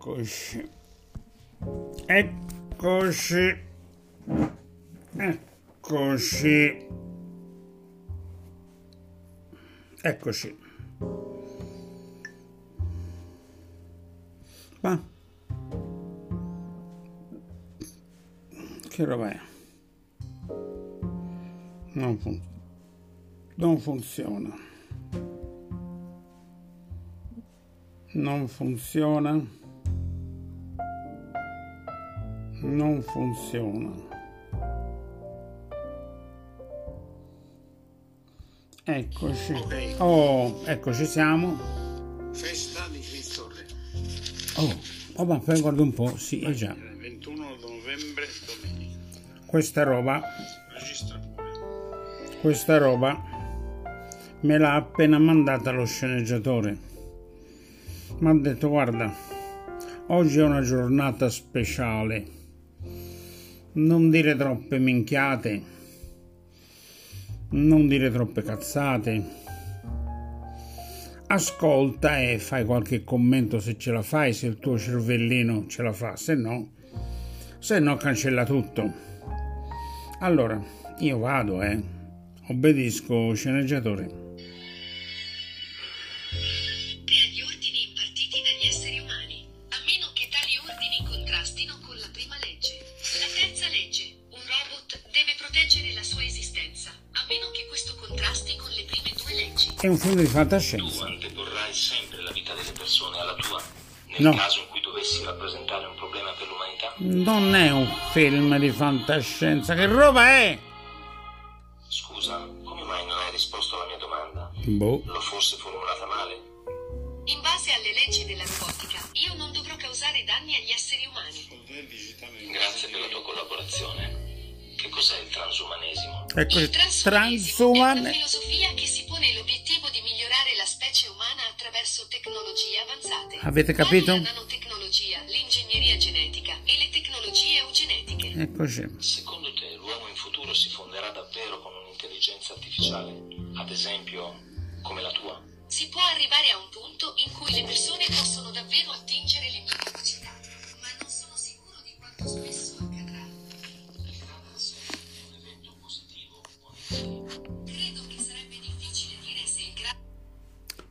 Eccoci. Eccoci. Eccoci. Eccoci. Ma che roba è? Non, fun- non funziona. Non funziona. Non funziona. Eccoci. Ok. Oh, ecco, ci siamo. Festa di Cristo Re. Oh, oh ma poi guarda un po', sì, è già. Il 21 novembre, domenica. Questa roba, Registra pure. questa roba me l'ha appena mandata lo sceneggiatore. Mi ha detto, guarda, oggi è una giornata speciale. Non dire troppe minchiate, non dire troppe cazzate. Ascolta e fai qualche commento se ce la fai, se il tuo cervellino ce la fa, se no, se no cancella tutto. Allora, io vado, eh. Obbedisco, sceneggiatore. Film di fantascienza. Tu anteporrai sempre la vita delle persone alla tua, nel No. caso in cui dovessi rappresentare un problema per l'umanità? Non è un film di fantascienza. Che roba è? Scusa, come mai non hai risposto alla mia domanda? Boh. L'ho forse formulata male? In base alle leggi della robotica, io non dovrò causare danni agli esseri umani. Grazie per la tua collaborazione. Che cos'è il transumanesimo? Ecco, Il transumanesimo è una filosofia che si pone l'obiettivo specie umana attraverso tecnologie avanzate. Avete capito? La nanotecnologia, l'ingegneria genetica e le tecnologie eugenetiche. Eccoci. Secondo te l'uomo in futuro si fonderà davvero con un'intelligenza artificiale? Ad esempio, come la tua? Si può arrivare a un punto in cui le persone possono davvero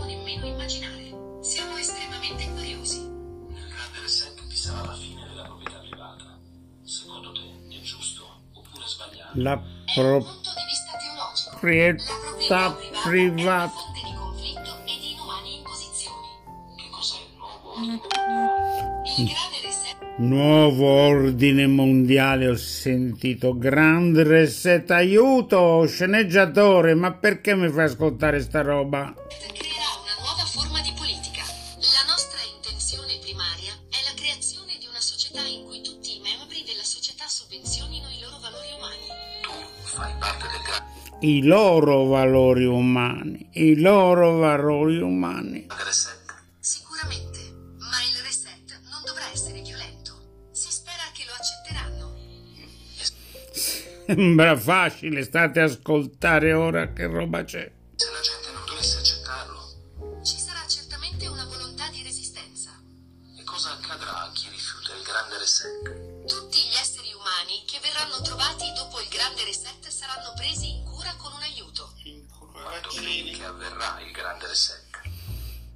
nemmeno immaginare. Siamo estremamente curiosi. Nel grande reset ci sarà la fine della proprietà privata. Secondo te è giusto oppure sbagliato? La È un punto di vista teologico. proprietà La proprietà privata è privata. una fonte di conflitto e di inumane imposizioni. Che cos'è il nuovo ordine mondiale? Il grande reset Nuovo ordine mondiale, ho sentito. Grande reset, aiuto, sceneggiatore, ma perché mi fai ascoltare sta roba? Società sovvenzionino i loro valori umani. Tu fai parte del grande I loro valori umani, i loro valori umani. reset. Sicuramente, ma il reset non dovrà essere violento. Si spera che lo accetteranno. Sembra facile, state a ascoltare ora che roba c'è.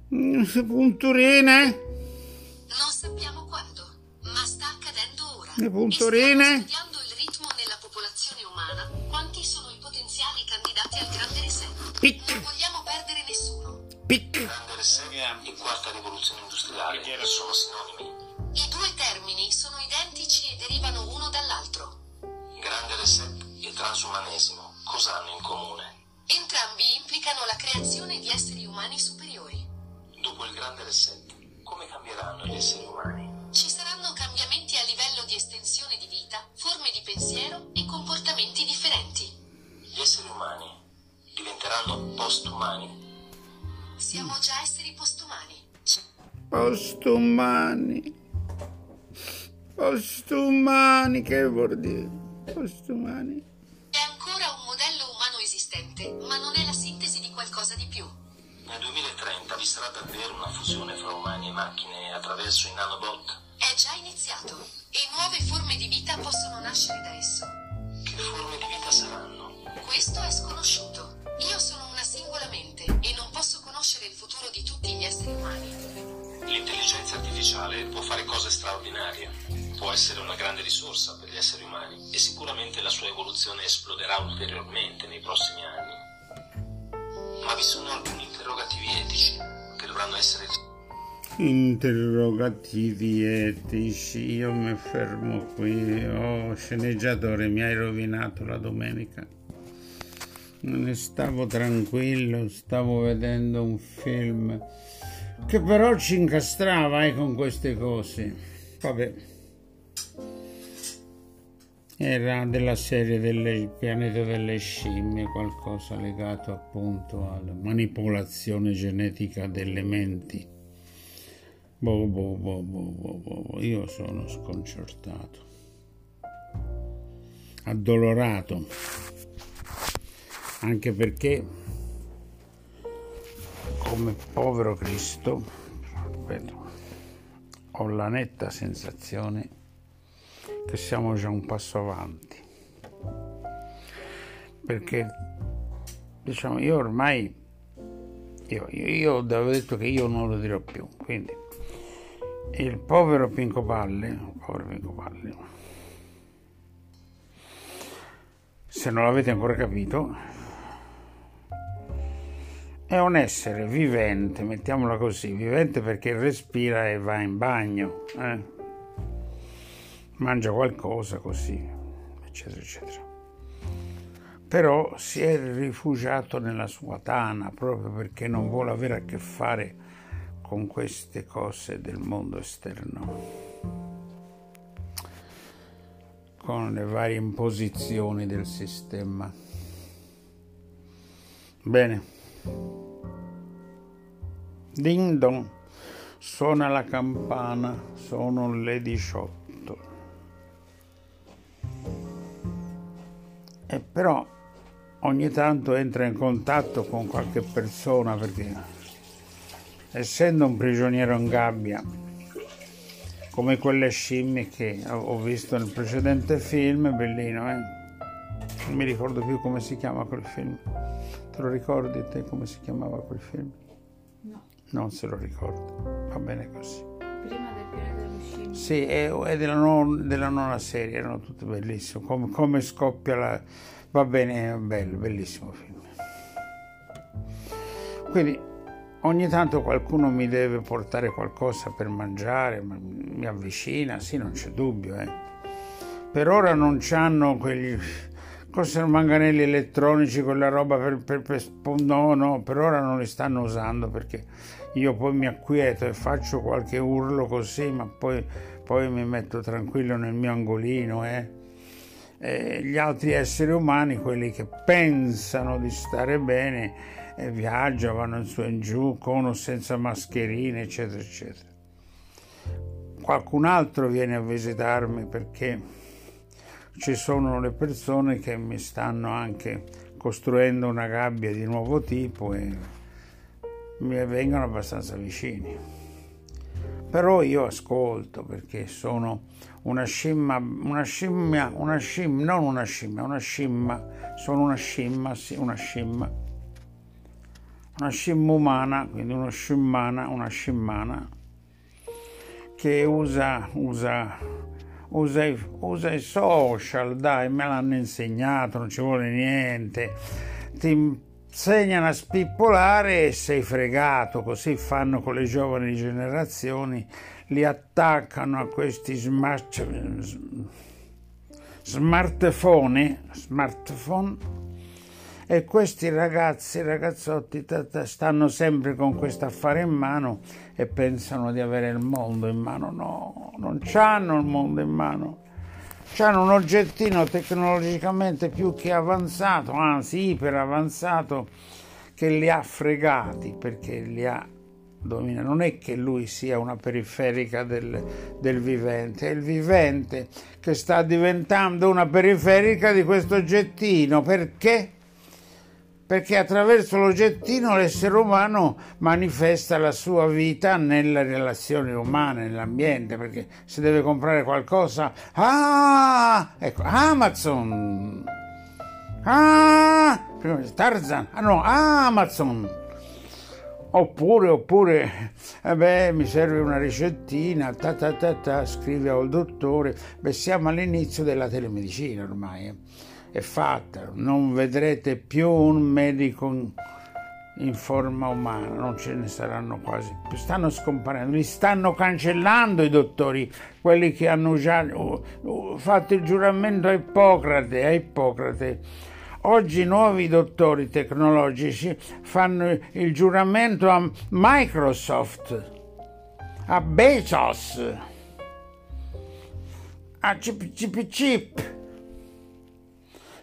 Punturine? Non sappiamo quando, ma sta accadendo ora. Le punturine? Stiamo studiando il ritmo nella popolazione umana. Quanti sono i potenziali candidati al grande reset? Pic, Non vogliamo perdere nessuno. pic. Grande reset e quarta rivoluzione industriale sono sinonimi. I due termini sono identici e derivano uno dall'altro. Grande reset e transumanesimo cosa hanno in comune? Entrambi implicano la creazione di esseri umani superiori. Dopo il grande reset, come cambieranno gli esseri umani? Ci saranno cambiamenti estensione di vita, forme di pensiero e comportamenti differenti. Gli esseri umani diventeranno postumani? Siamo già esseri postumani. Postumani. Postumani, che vuol dire? Postumani. È ancora un modello umano esistente, ma non è la sintesi di qualcosa di più. Nel 2030 vi sarà davvero una fusione fra umani e macchine attraverso i nanobot? È già iniziato e nuove forme di vita possono nascere da esso. Che forme di vita saranno? Questo è sconosciuto. Io sono una singola mente e non posso conoscere il futuro di tutti gli esseri umani. L'intelligenza artificiale può fare cose straordinarie, può essere una grande risorsa per gli esseri umani e sicuramente la sua evoluzione esploderà ulteriormente nei prossimi anni. Ma vi sono alcuni interrogativi etici che dovranno essere Interrogativi etici, io mi fermo qui. Oh, sceneggiatore, mi hai rovinato la domenica. Non stavo tranquillo, stavo vedendo un film che però ci incastrava eh, con queste cose. Vabbè. Era della serie del pianeta delle scimmie, qualcosa legato appunto alla manipolazione genetica delle menti. Boh, boh, boh, boh, boh, boh, boh. Io sono sconcertato, addolorato, anche perché come povero Cristo, ho la netta sensazione che siamo già un passo avanti. Perché, diciamo, io ormai, io, io, io avevo detto che io non lo dirò più, quindi il povero Pinco Palle, povero Pinco Palle, se non l'avete ancora capito, è un essere vivente, mettiamola così, vivente perché respira e va in bagno, eh? Mangia qualcosa così, eccetera, eccetera. Però si è rifugiato nella sua tana proprio perché non vuole avere a che fare con queste cose del mondo esterno, con le varie imposizioni del sistema. Bene. Ding dong, suona la campana, sono le 18. E però ogni tanto entra in contatto con qualche persona perché essendo un prigioniero in gabbia come quelle scimmie che ho visto nel precedente film, bellino, eh? Non mi ricordo più come si chiama quel film. Te lo ricordi te come si chiamava quel film? No, Non se lo ricordo. Va bene così. prima del pianeta. Sì, è, è della, non- della nona serie, erano tutte bellissime. Come, come scoppia la... Va bene, è bello, bellissimo film. Quindi ogni tanto qualcuno mi deve portare qualcosa per mangiare, ma mi avvicina, sì, non c'è dubbio. Eh. Per ora non c'hanno quegli... Cos'è manganelli elettronici, quella roba per, per, per... No, no, per ora non li stanno usando perché io poi mi acquieto e faccio qualche urlo così, ma poi, poi mi metto tranquillo nel mio angolino, eh. E gli altri esseri umani, quelli che pensano di stare bene, eh, viaggiano, vanno in su e in giù, con o senza mascherine, eccetera, eccetera. Qualcun altro viene a visitarmi perché ci sono le persone che mi stanno anche costruendo una gabbia di nuovo tipo e mi vengono abbastanza vicini. Però io ascolto perché sono una scimma, una scimmia, una scimmia, non una scimmia, una scimma, sono una scimma, sì, una scimma, una scimma umana, quindi una scimmana, una scimmana che usa, usa, usa, usa i social, dai, me l'hanno insegnato, non ci vuole niente, ti insegnano a spippolare e sei fregato, così fanno con le giovani generazioni, li attaccano a questi smart, smartphone, smartphone e questi ragazzi, ragazzotti ta- ta- stanno sempre con questo affare in mano e pensano di avere il mondo in mano. No, non c'hanno il mondo in mano. Hanno un oggettino tecnologicamente più che avanzato, anzi iper avanzato, che li ha fregati perché li ha domina. Non è che lui sia una periferica del, del, vivente, è il vivente che sta diventando una periferica di questo oggettino. Perché? Perché attraverso l'oggettino l'essere umano manifesta la sua vita nelle relazioni umane, nell'ambiente, perché se deve comprare qualcosa, ah, ecco, Amazon, ah, Tarzan, ah no, Amazon, Oppure, oppure, eh beh, mi serve una ricettina, ta ta ta ta, scrive al dottore, beh, siamo all'inizio della telemedicina ormai, eh. È fatta, non vedrete più un medico in, forma umana, non ce ne saranno quasi. Più, stanno scomparendo, li stanno cancellando i dottori, quelli che hanno già uh, uh, fatto il giuramento a Ippocrate, a Ippocrate. Oggi nuovi dottori tecnologici fanno il giuramento a Microsoft, a Bezos, a Chip Chip Chip,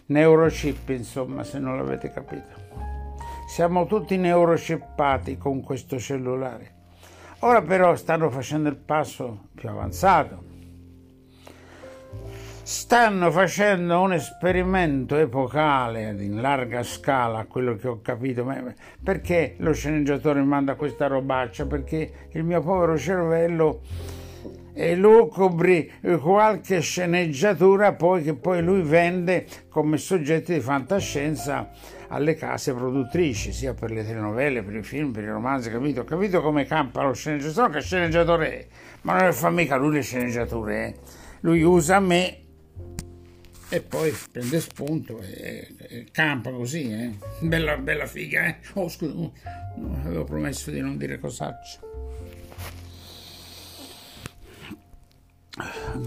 neurochip insomma se non l'avete capito. Siamo tutti neurochippati con questo cellulare. Ora però stanno facendo il passo più avanzato stanno facendo un esperimento epocale in larga scala, quello che ho capito. Perché lo sceneggiatore manda questa robaccia? Perché il mio povero cervello elucubri qualche sceneggiatura poi che poi lui vende come soggetti di fantascienza alle case produttrici, sia per le telenovelle, per i film, per i romanzi, capito? Capito come campa lo sceneggiatore, che sceneggiatore è, ma non fa mica lui le sceneggiature, eh? lui usa me e poi prende spunto e, e campa così, eh. Bella, bella figa, eh. Oh, scusa, oh, avevo promesso di non dire cosaccio.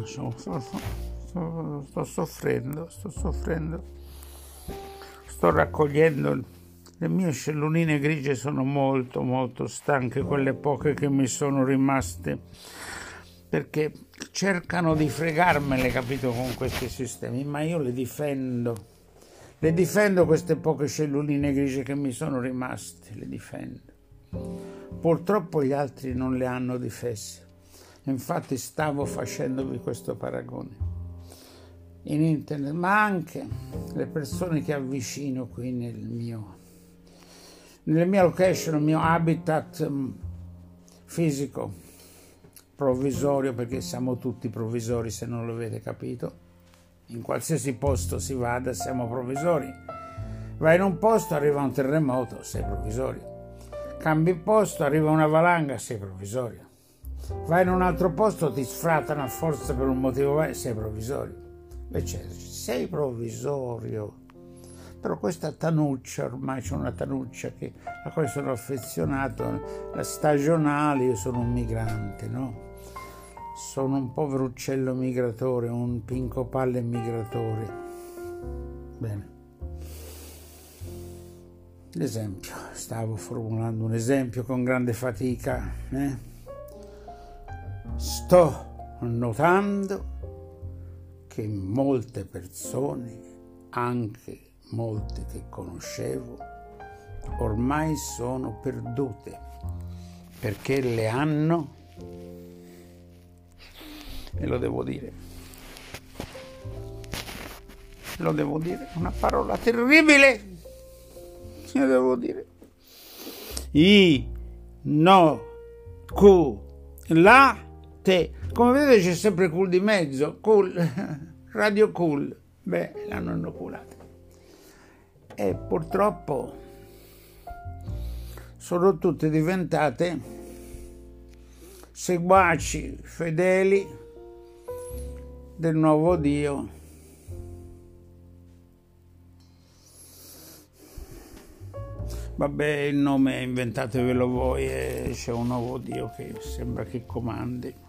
Sto, sto, sto, sto soffrendo, sto soffrendo. Sto raccogliendo le mie celluline grigie sono molto molto stanche, quelle poche che mi sono rimaste perché cercano di fregarmele, capito, con questi sistemi, ma io le difendo. Le difendo queste poche celluline grigie che mi sono rimaste, le difendo. Purtroppo gli altri non le hanno difese. Infatti stavo facendovi questo paragone in internet, ma anche le persone che avvicino qui nel mio, nella mia location, nel mio habitat mm, fisico provvisorio perché siamo tutti provvisori se non lo avete capito. In qualsiasi posto si vada siamo provvisori. Vai in un posto, arriva un terremoto, sei provvisorio. Cambi posto, arriva una valanga, sei provvisorio. Vai in un altro posto, ti sfrattano a forza per un motivo, sei provvisorio. Eccetera. Sei provvisorio. Però questa tanuccia, ormai c'è una tanuccia che, a cui sono affezionato, la stagionale, io sono un migrante, no? Sono un povero uccello migratore, un pinco palle migratore. Bene. L'esempio, stavo formulando un esempio con grande fatica. Eh? Sto notando che molte persone, anche molte che conoscevo, ormai sono perdute perché le hanno e lo devo dire. Lo devo dire, una parola terribile. Lo devo dire. I, no, cu, la, te. Come vedete c'è sempre cool di mezzo. Cool, radio cool. Beh, l'hanno inoculato. E purtroppo sono tutte diventate seguaci fedeli del nuovo Dio. Vabbè, il nome inventatevelo voi e c'è un nuovo Dio che sembra che comandi.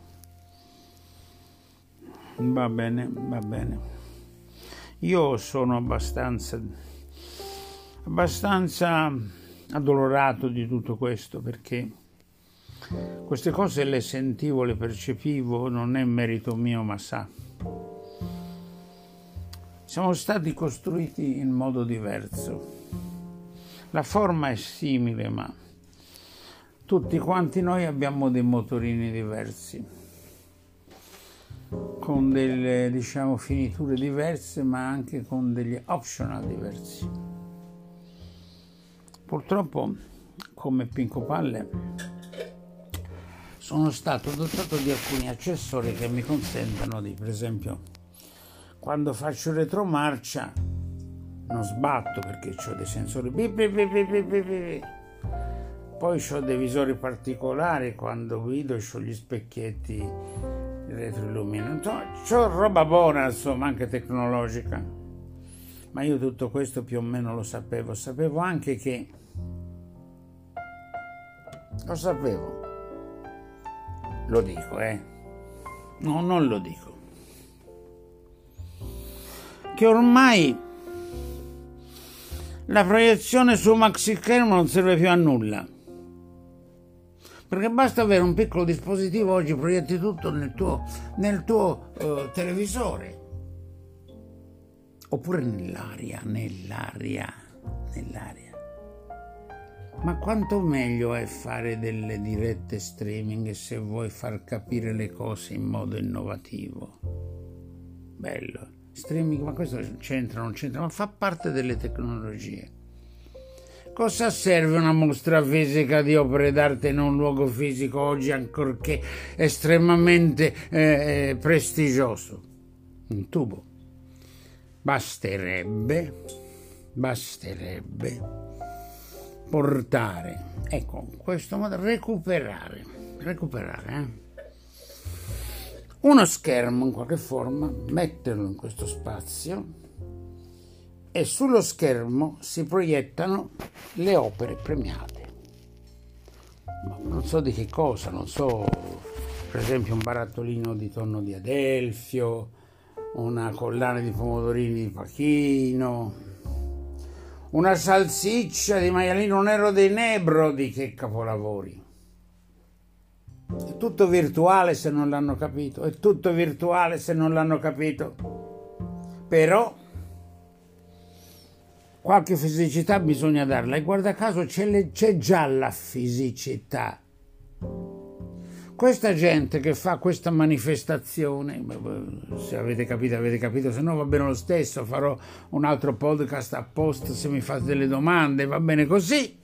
Va bene, va bene. Io sono abbastanza, abbastanza addolorato di tutto questo perché queste cose le sentivo, le percepivo, non è merito mio, ma sa siamo stati costruiti in modo diverso. La forma è simile, ma tutti quanti noi abbiamo dei motorini diversi, con delle diciamo finiture diverse, ma anche con degli optional diversi. Purtroppo, come Pinco Palle, sono stato dotato di alcuni accessori che mi consentono di, per esempio, quando faccio retromarcia, non sbatto perché ho dei sensori. Bip, bip, bip. Poi ho dei visori particolari quando guido ho gli specchietti retroilluminati. Ho roba buona, insomma, anche tecnologica. Ma io tutto questo più o meno lo sapevo. Sapevo anche che... Lo sapevo. Lo dico, eh. No, non lo dico. Che ormai la proiezione su maxi schermo non serve più a nulla. Perché basta avere un piccolo dispositivo, oggi proietti tutto nel tuo, nel tuo uh, televisore. Oppure nell'aria, nell'aria, nell'aria. Ma quanto meglio è fare delle dirette streaming se vuoi far capire le cose in modo innovativo. Bello. Streaming, ma questo c'entra, non c'entra, ma fa parte delle tecnologie. Cosa serve una mostra fisica di opere d'arte in un luogo fisico oggi, ancorché estremamente eh, prestigioso? Un tubo. Basterebbe, basterebbe portare, ecco, in questo modo recuperare, recuperare, eh? uno schermo in qualche forma, metterlo in questo spazio e sullo schermo si proiettano le opere premiate. Non so di che cosa, non so, per esempio un barattolino di tonno di Adelfio, una collana di pomodorini di Pachino, una salsiccia di maialino nero dei Nebrodi, che capolavori. È tutto virtuale se non l'hanno capito, è tutto virtuale se non l'hanno capito. Però qualche fisicità bisogna darla e guarda caso c'è, le, c'è già la fisicità questa gente che fa questa manifestazione, se avete capito, avete capito, se no va bene lo stesso, farò un altro podcast a post se mi fate delle domande, va bene così.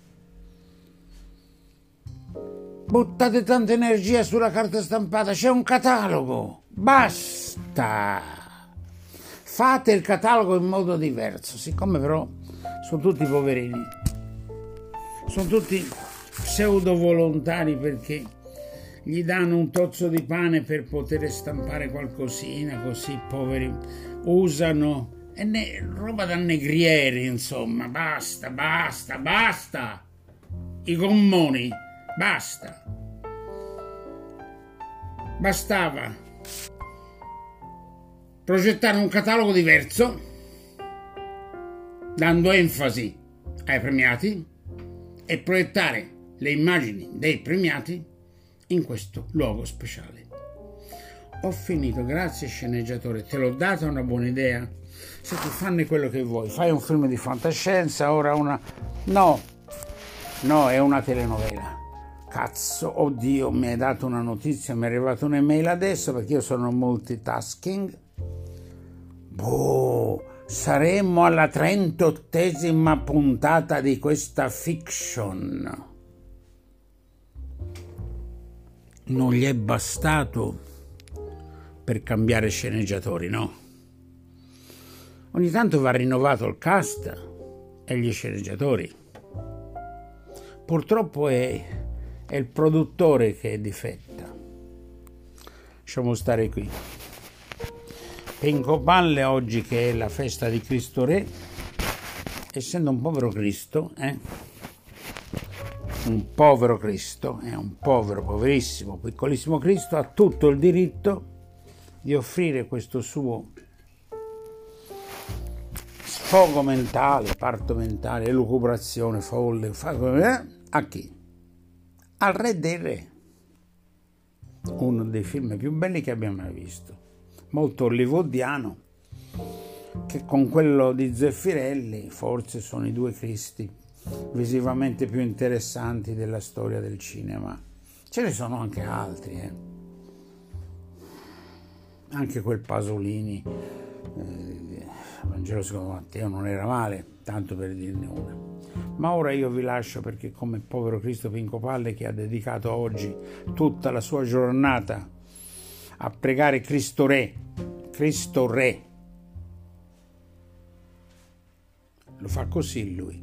Buttate tanta energia sulla carta stampata, c'è un catalogo, basta. Fate il catalogo in modo diverso, siccome però sono tutti poverini, sono tutti pseudo volontari perché gli danno un tozzo di pane per poter stampare qualcosina, così poveri usano è ne, roba da negrieri, insomma, basta, basta, basta. I gommoni, basta. Bastava progettare un catalogo diverso, dando enfasi ai premiati e proiettare le immagini dei premiati in questo luogo speciale. Ho finito, grazie sceneggiatore, te l'ho data una buona idea? Se tu fanne quello che vuoi, fai un film di fantascienza, ora una... No, no, è una telenovela. Cazzo, oddio, mi hai dato una notizia, mi è arrivata un'email adesso perché io sono multitasking. Boh, saremmo alla 38esima puntata di questa fiction non gli è bastato per cambiare sceneggiatori, no? Ogni tanto va rinnovato il cast e gli sceneggiatori. Purtroppo è, è il produttore che difetta. Lasciamo stare qui. Pinco Palle oggi che è la festa di Cristo Re, essendo un povero Cristo, eh? un povero Cristo, è un povero, poverissimo, piccolissimo Cristo, ha tutto il diritto di offrire questo suo sfogo mentale, parto mentale, elucubrazione, folle, eh, a chi? Al Re dei Re, uno dei film più belli che abbiamo mai visto, molto hollywoodiano, che con quello di Zeffirelli forse sono i due Cristi visivamente più interessanti della storia del cinema. Ce ne sono anche altri, eh. anche quel Pasolini, eh, Vangelo secondo Matteo non era male, tanto per dirne una. Ma ora io vi lascio perché come povero Cristo Pinco Palle che ha dedicato oggi tutta la sua giornata a pregare Cristo Re, Cristo Re. Lo fa così lui.